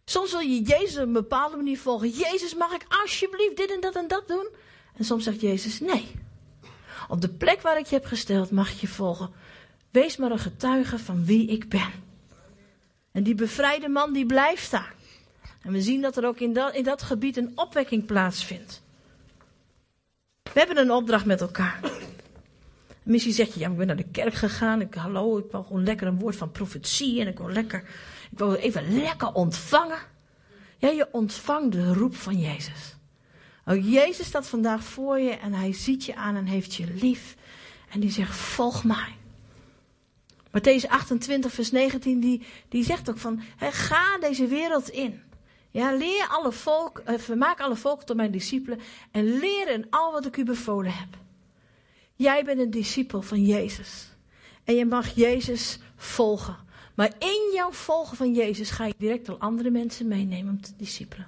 Soms wil je Jezus op een bepaalde manier volgen. Jezus, mag ik alsjeblieft dit en dat en dat doen? En soms zegt Jezus, nee. Op de plek waar ik je heb gesteld mag je volgen. Wees maar een getuige van wie ik ben. En die bevrijde man die blijft daar. En we zien dat er ook in dat, in dat gebied een opwekking plaatsvindt. We hebben een opdracht met elkaar. Misschien zeg je, ja, ik ben naar de kerk gegaan. Ik, hallo, ik wil gewoon lekker een woord van profetie. En ik wil lekker ik wil even lekker ontvangen. Ja, je ontvangt de roep van Jezus. Oh, Jezus staat vandaag voor je en hij ziet je aan en heeft je lief. En die zegt, volg mij. Matthäus 28, vers 19, die, die zegt ook van, ga deze wereld in. Ja, leer alle volk, eh, vermaak alle volken tot mijn discipelen en leer in al wat ik u bevolen heb. Jij bent een discipel van Jezus. En je mag Jezus volgen. Maar in jouw volgen van Jezus ga je direct al andere mensen meenemen om te discipelen.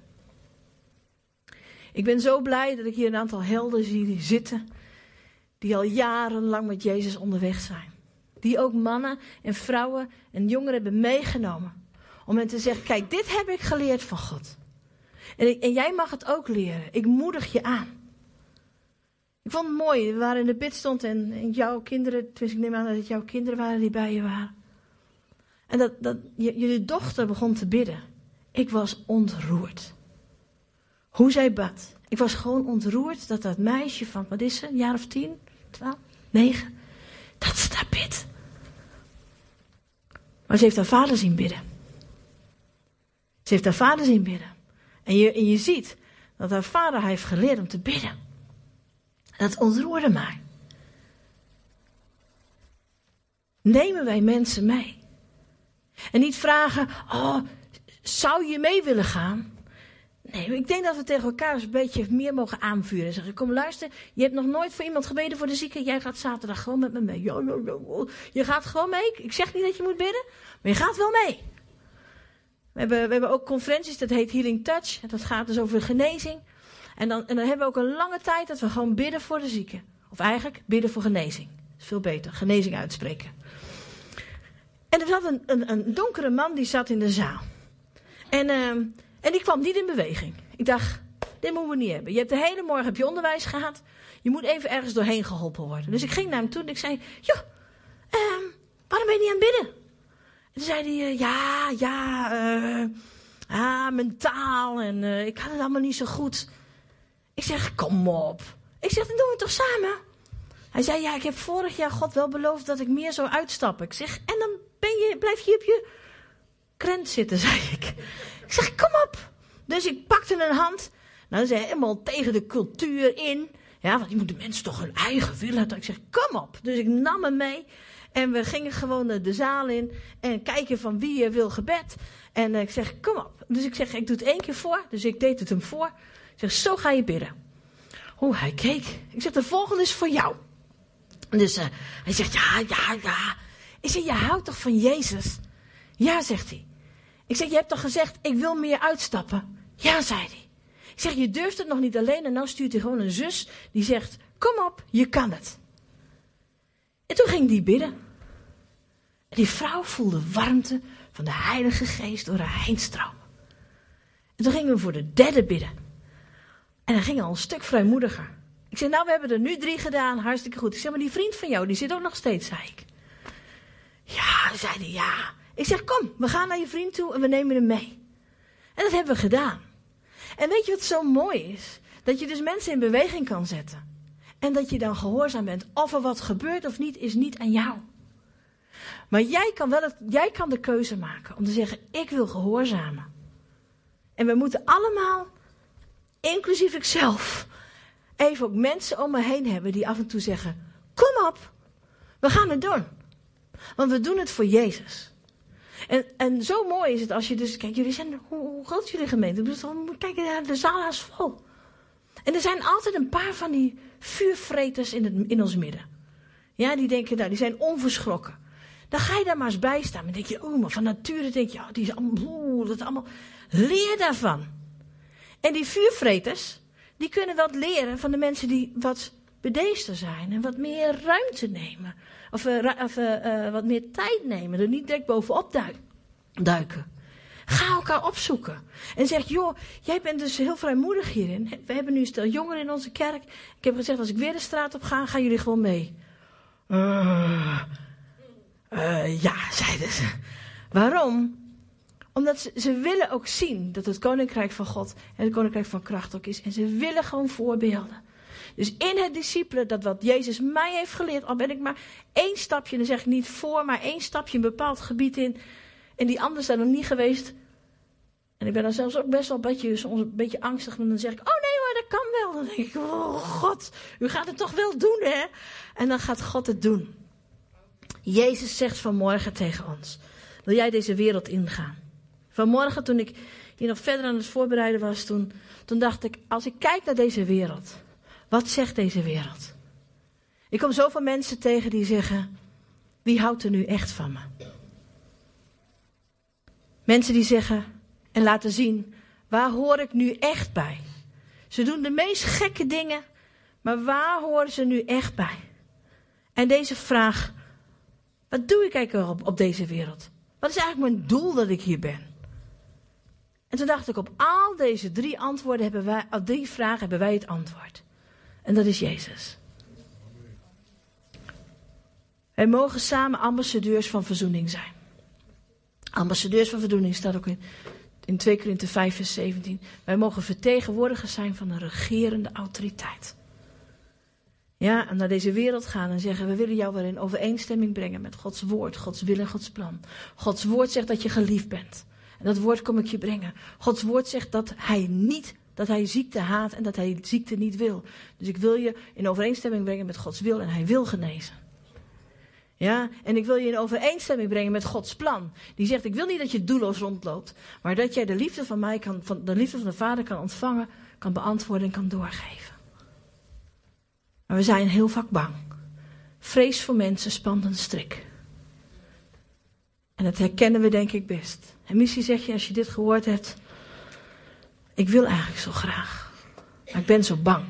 Ik ben zo blij dat ik hier een aantal helden zie zitten. Die al jarenlang met Jezus onderweg zijn. Die ook mannen en vrouwen en jongeren hebben meegenomen. Om hen te zeggen, kijk, dit heb ik geleerd van God. En, en jij mag het ook leren. Ik moedig je aan. Ik vond het mooi. We waren in de bidstond en, en jouw kinderen, dus ik neem aan dat het jouw kinderen waren die bij je waren. En dat, dat jullie dochter begon te bidden. Ik was ontroerd. Hoe zij bad. Ik was gewoon ontroerd dat dat meisje van, wat is ze, een jaar of tien, twaalf, negen, dat ze daar bidt. Maar ze heeft haar vader zien bidden. Ze heeft haar vader zien bidden. En je, en je ziet dat haar vader haar heeft geleerd om te bidden. Dat ontroerde mij. nemen wij mensen mee. En niet vragen, oh, zou je mee willen gaan? Nee, ik denk dat we tegen elkaar eens een beetje meer mogen aanvuren. En zeggen, kom luister, je hebt nog nooit voor iemand gebeden voor de zieke. Jij gaat zaterdag gewoon met me mee. Je gaat gewoon mee. Ik zeg niet dat je moet bidden, maar je gaat wel mee. We hebben, we hebben ook conferenties, dat heet Healing Touch. Dat gaat dus over genezing. En dan, en dan hebben we ook een lange tijd dat we gewoon bidden voor de zieken. Of eigenlijk bidden voor genezing. Dat is veel beter, genezing uitspreken. En er zat een, een, een donkere man die zat in de zaal. En, uh, en die kwam niet in beweging. Ik dacht, dit moeten we niet hebben. Je hebt de hele morgen heb je onderwijs gehad. Je moet even ergens doorheen geholpen worden. Dus ik ging naar hem toe en ik zei, joh, uh, waarom ben je niet aan het bidden? En toen zei hij, uh, ja, ja, uh, ah, mentaal en uh, ik had het allemaal niet zo goed. Ik zeg, kom op. Ik zeg, dan doen we het toch samen? Hij zei, ja, ik heb vorig jaar God wel beloofd dat ik meer zou uitstappen. Ik zeg, en dan ben je, blijf je op je krent zitten, zei ik. Ik zeg, kom op. Dus ik pakte een hand. Nou, ze helemaal tegen de cultuur in. Ja, want die moeten mensen toch hun eigen willen. Ik zeg, kom op. Dus ik nam hem mee. En we gingen gewoon de zaal in. En kijken van wie wil gebed. En ik zeg, kom op. Dus ik zeg, ik doe het één keer voor. Dus ik deed het hem voor. Zeg, zo ga je bidden. Oeh, hij keek. Ik zeg, de volgende is voor jou. Dus uh, hij zegt, ja, ja, ja. Ik zeg, je houdt toch van Jezus? Ja, zegt hij. Ik zeg, je hebt toch gezegd, ik wil meer uitstappen? Ja, zei hij. Ik zeg, je durft het nog niet alleen en nou stuurt hij gewoon een zus die zegt, kom op, je kan het. En toen ging die bidden. En die vrouw voelde warmte van de Heilige Geest door haar heen stromen. En toen gingen we voor de derde bidden. En dan ging al een stuk vrijmoediger. Ik zei, nou, we hebben er nu drie gedaan, hartstikke goed. Ik zeg, maar die vriend van jou, die zit ook nog steeds, zei ik. Ja, zei hij, ja. Ik zeg, kom, we gaan naar je vriend toe en we nemen hem mee. En dat hebben we gedaan. En weet je wat zo mooi is? Dat je dus mensen in beweging kan zetten. En dat je dan gehoorzaam bent. Of er wat gebeurt of niet, is niet aan jou. Maar jij kan wel het, jij kan de keuze maken om te zeggen, ik wil gehoorzamen. En we moeten allemaal, inclusief ikzelf, even ook mensen om me heen hebben die af en toe zeggen, kom op, we gaan het doen. Want we doen het voor Jezus. En, en zo mooi is het als je dus, kijk, jullie zijn, hoe, groot is jullie gemeente? Dus kijk, de zaal is vol. En er zijn altijd een paar van die vuurvreters in, het, in ons midden. Ja, die denken, nou, die zijn onverschrokken. Dan ga je daar maar eens bij staan. Dan denk je, oh, maar van nature denk je, oh, die is dat allemaal. Leer daarvan. En die vuurvreters, die kunnen wat leren van de mensen die wat bedeesder zijn en wat meer ruimte nemen. Of, uh, of uh, wat meer tijd nemen, er niet direct bovenop duiken. Ga elkaar opzoeken. En zeg, joh, jij bent dus heel vrijmoedig hierin. We hebben nu een stel jongeren in onze kerk. Ik heb gezegd, als ik weer de straat op ga, gaan jullie gewoon mee. Ja, zeiden ze. Waarom? Omdat ze, willen ook zien dat het koninkrijk van God en het koninkrijk van kracht ook is. En ze willen gewoon voorbeelden. Dus in het discipelen, dat wat Jezus mij heeft geleerd, al ben ik maar één stapje, dan zeg ik niet voor, maar één stapje een bepaald gebied in. En die anderen zijn nog niet geweest. En ik ben dan zelfs ook best wel een beetje, soms een beetje angstig. En dan zeg ik, oh nee hoor, dat kan wel. Dan denk ik, oh God, u gaat het toch wel doen hè. En dan gaat God het doen. Jezus zegt vanmorgen tegen ons, wil jij deze wereld ingaan? Vanmorgen toen ik hier nog verder aan het voorbereiden was, toen, dacht ik, als ik kijk naar deze wereld, wat zegt deze wereld? Ik kom zoveel mensen tegen die zeggen, wie houdt er nu echt van me? Mensen die zeggen en laten zien, waar hoor ik nu echt bij? Ze doen de meest gekke dingen, maar waar horen ze nu echt bij? En deze vraag, wat doe ik eigenlijk op, op deze wereld? Wat is eigenlijk mijn doel dat ik hier ben? En toen dacht ik, op al deze drie antwoorden hebben wij, op drie vragen hebben wij het antwoord. En dat is Jezus. Wij mogen samen ambassadeurs van verzoening zijn. Ambassadeurs van verzoening staat ook in, in 2 Korinthe 5 vers 17. Wij mogen vertegenwoordigers zijn van een regerende autoriteit. Ja, en naar deze wereld gaan en zeggen: We willen jou weer in overeenstemming brengen met Gods woord, Gods wil en Gods plan. Gods woord zegt dat je geliefd bent. En dat woord kom ik je brengen. Gods woord zegt dat hij niet, dat hij ziekte haat en dat hij ziekte niet wil. Dus ik wil je in overeenstemming brengen met Gods wil en hij wil genezen. Ja, en ik wil je in overeenstemming brengen met Gods plan. Die zegt, ik wil niet dat je doelloos rondloopt, maar dat jij de liefde van mij kan, van de liefde van de Vader kan ontvangen, kan beantwoorden en kan doorgeven. Maar we zijn heel vaak bang. Vrees voor mensen spant een strik. En dat herkennen we denk ik best. En misschien zeg je als je dit gehoord hebt, ik wil eigenlijk zo graag, maar ik ben zo bang.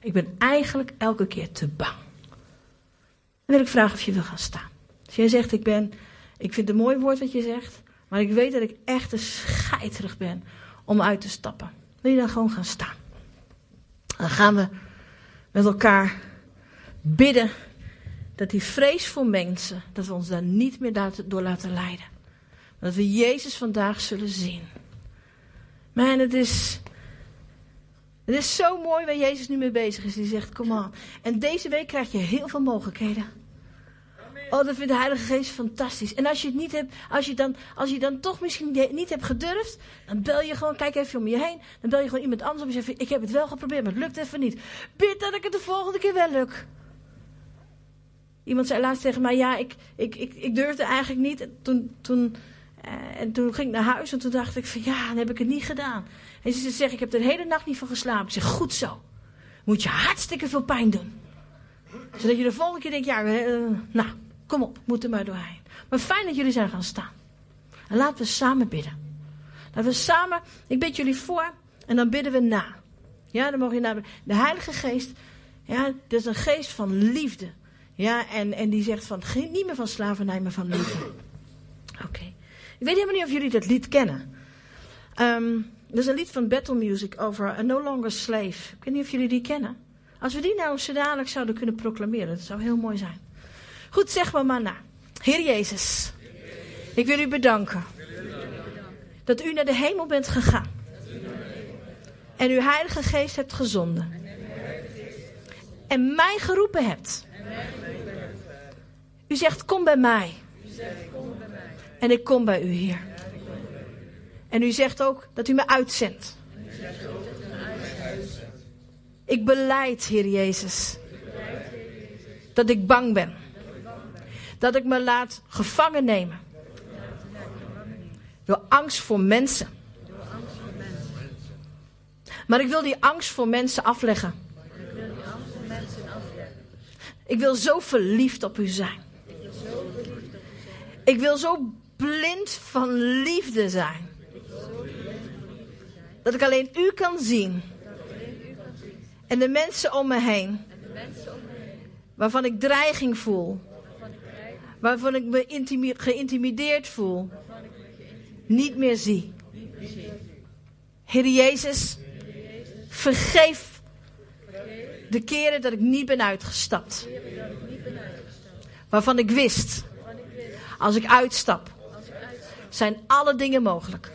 Ik ben eigenlijk elke keer te bang. Dan wil ik vragen of je wil gaan staan. Als jij zegt, ik ben, ik vind het een mooi woord wat je zegt, maar ik weet dat ik echt te scheiterig ben om uit te stappen. Wil je dan gewoon gaan staan? Dan gaan we met elkaar bidden dat die vrees voor mensen, dat we ons daar niet meer door laten leiden. Dat we Jezus vandaag zullen zien. Man, het is, het is zo mooi waar Jezus nu mee bezig is. Die zegt, kom aan. En deze week krijg je heel veel mogelijkheden. Oh, dat vindt de Heilige Geest fantastisch. En als je het niet hebt, als je dan, als je dan toch misschien niet hebt gedurfd, dan bel je gewoon, kijk even om je heen. Dan bel je gewoon iemand anders op en zeg ik heb het wel geprobeerd, maar het lukt even niet. Bid dat ik het de volgende keer wel lukt. Iemand zei laatst tegen mij, ja, ik, ik, ik, ik durfde eigenlijk niet. En toen, toen, eh, en toen ging ik naar huis en toen dacht ik van, ja, dan heb ik het niet gedaan. En ze zegt, ik heb er de hele nacht niet van geslapen. Ik zeg, goed zo. Moet je hartstikke veel pijn doen. Zodat je de volgende keer denkt, ja, uh, nou, kom op, moet er maar doorheen. Maar fijn dat jullie zijn gaan staan. En laten we samen bidden. Laten we samen, ik bid jullie voor en dan bidden we na. Ja, dan mogen je naar De Heilige Geest, ja, dat is een geest van liefde. Ja, en, en die zegt van, niet meer van slavernij, maar van liefde. Oké. Ik weet helemaal niet of jullie dat lied kennen. Um, er is een lied van Battle Music over A No Longer Slave. Ik weet niet of jullie die kennen. Als we die nou zo dadelijk zouden kunnen proclameren, dat zou heel mooi zijn. Goed, zeg maar maar na. Heer Jezus, ik wil u bedanken dat u naar de hemel bent gegaan. En uw Heilige Geest hebt gezonden. En mij geroepen hebt. U zegt, kom bij mij. En ik kom bij u, Heer. En u zegt ook dat u me uitzendt. Ik beleid, Heer Jezus, dat ik bang ben. Dat ik me laat gevangen nemen. Door angst voor mensen. Maar ik wil die angst voor mensen afleggen. Ik wil zo verliefd op u zijn. Ik wil zo blind van liefde zijn. Dat ik alleen u kan zien. En de mensen om me heen. Waarvan ik dreiging voel. Waarvan ik me geïntimideerd voel. Niet meer zie. Heer Jezus, vergeef de keren dat ik niet ben uitgestapt. Waarvan ik wist, als ik uitstap, zijn alle dingen mogelijk.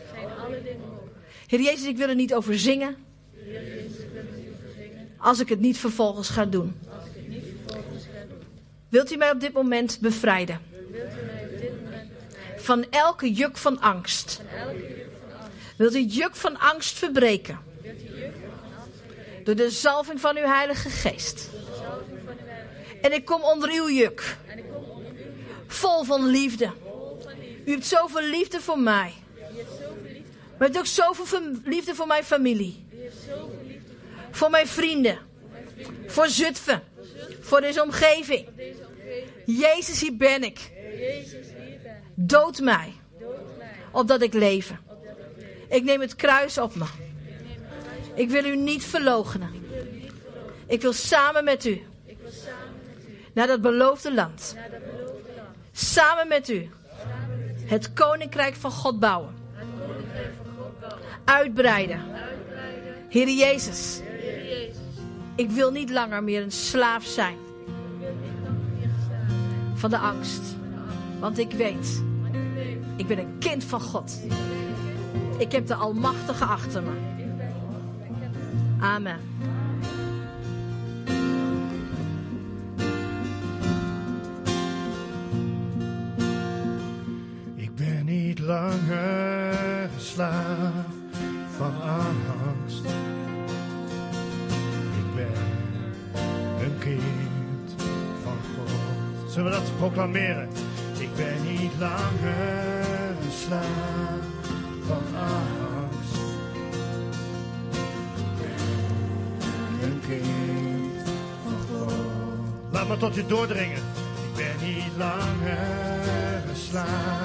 Heer Jezus, ik wil er niet over zingen. Als ik het niet vervolgens ga doen. Wilt u mij op dit moment bevrijden? Van elke juk van angst. Wilt u juk van angst verbreken? Door de zalving van uw Heilige Geest. En ik kom onder uw juk. Vol van liefde. U hebt zoveel liefde voor mij. Maar u hebt ook zoveel liefde voor mijn familie. Voor mijn vrienden. Voor Zutphen. Voor deze omgeving. Jezus, hier ben ik. Dood mij. Opdat ik leven. Ik neem het kruis op me. Ik wil u niet verloochenen. Ik wil samen met u naar dat beloofde land. Samen met u het koninkrijk van God bouwen. Uitbreiden. Heer Jezus, ik wil niet langer meer een slaaf zijn van de angst. Want ik weet, ik ben een kind van God. Ik heb de Almachtige achter me. Amen. Proclameren? Ik ben niet langer een slaaf van angst. Ik ben een kind van. Laat maar tot je doordringen. Ik ben niet langer een slaaf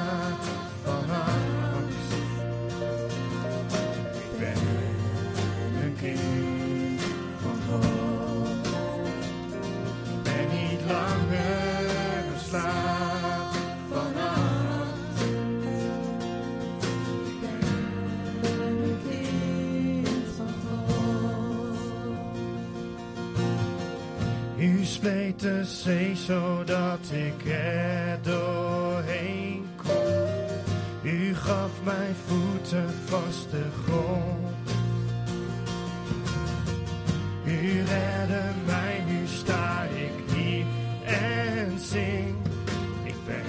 Spleet de zee zodat ik er doorheen kon. U gaf mijn voeten vaste grond. U redde mij, nu sta ik hier en zing. Ik ben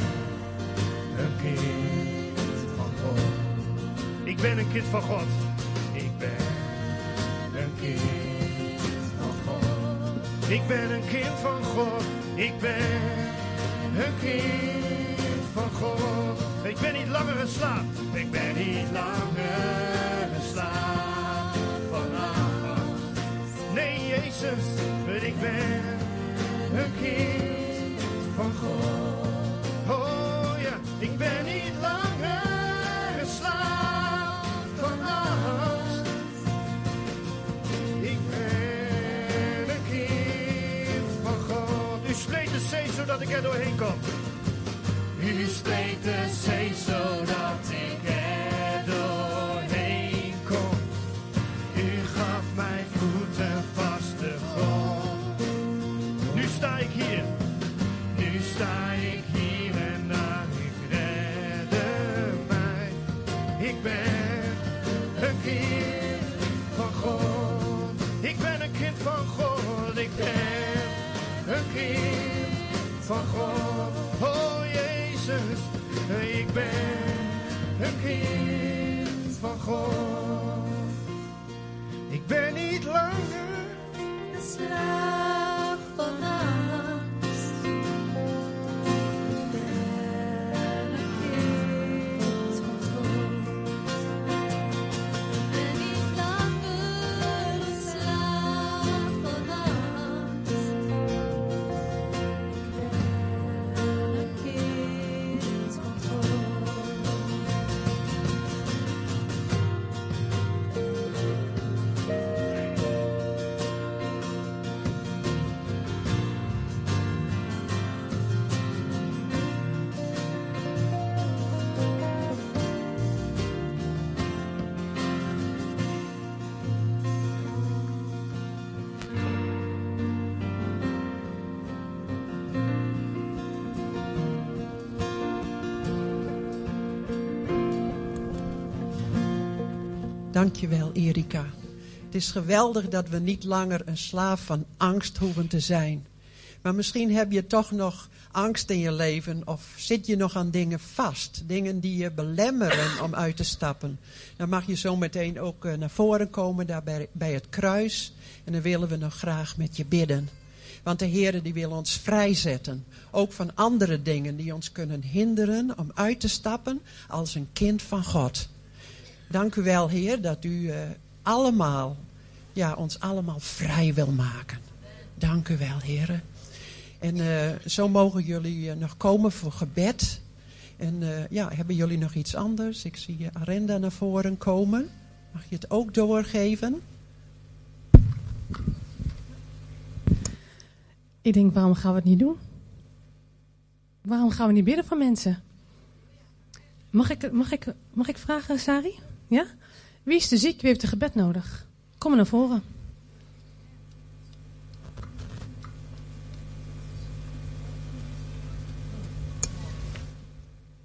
een kind van God. Ik ben een kind van God. Ik ben een kind van God. Ik ben een kind van God. Ik ben niet langer een. Ik ben niet langer een slaaf van. Nee, Jezus, ik ben een kind zodat ik er doorheen kom. U spleet de zee zodat ik van God. Oh Jezus, ik ben een kind van God. Ik ben niet langer Een slaaf Dankjewel, Erika. Het is geweldig dat we niet langer een slaaf van angst hoeven te zijn. Maar misschien heb je toch nog angst in je leven of zit je nog aan dingen vast. Dingen die je belemmeren om uit te stappen. Dan mag je zo meteen ook eh, naar voren komen daar bij, het kruis. En dan willen we nog graag met je bidden. Want de Heer die wil ons vrijzetten. Ook van andere dingen die ons kunnen hinderen om uit te stappen als een kind van God. Dank u wel, Heer, dat u eh, allemaal, ja, ons allemaal vrij wil maken. Dank u wel, Heer. En eh, zo mogen jullie eh, nog komen voor gebed. En ja, hebben jullie nog iets anders? Ik zie Arenda naar voren komen. Mag je het ook doorgeven? Ik denk, waarom gaan we het niet doen? Waarom gaan we niet bidden voor mensen? Mag ik, mag ik, mag ik vragen, Sari? Ja? Wie is de ziek? Wie heeft een gebed nodig? Kom maar naar voren.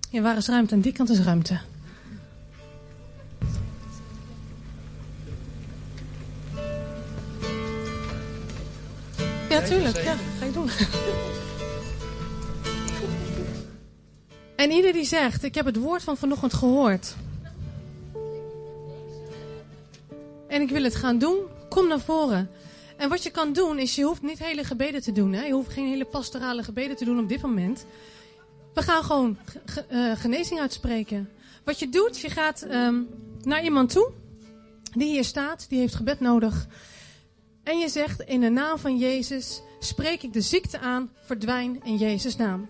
Ja, waar is ruimte? Aan die kant is ruimte. Ja, tuurlijk. Ja, ga je doen. En ieder die zegt, ik heb het woord van vanochtend gehoord. En ik wil het gaan doen, kom naar voren. En wat je kan doen, is je hoeft niet hele gebeden te doen. Hè? Je hoeft geen hele pastorale gebeden te doen op dit moment. We gaan gewoon ge- ge- eh, genezing uitspreken. Wat je doet, je gaat ehm, naar iemand toe die hier staat, die heeft gebed nodig. En je zegt, in de naam van Jezus spreek ik de ziekte aan, verdwijn in Jezus' naam.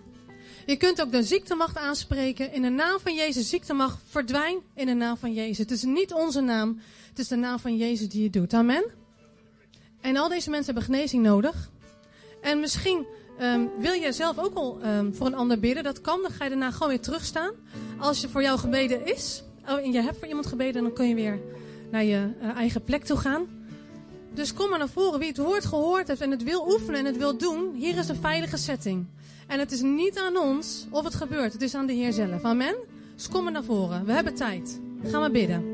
Je kunt ook de ziektemacht aanspreken. In de naam van Jezus, ziektemacht, verdwijn in de naam van Jezus. Het is niet onze naam, het is de naam van Jezus die het doet. Amen. En al deze mensen hebben genezing nodig. En misschien ehm, wil jij zelf ook al ehm, voor een ander bidden. Dat kan, dan ga je daarna gewoon weer terugstaan. Als je voor jou gebeden is, oh, en je hebt voor iemand gebeden, dan kun je weer naar je eh, eigen plek toe gaan. Dus kom maar naar voren. Wie het woord gehoord heeft en het wil oefenen en het wil doen, hier is een veilige setting. En het is niet aan ons of het gebeurt, het is aan de Heer zelf. Amen? Dus kom maar naar voren. We hebben tijd. Gaan we bidden.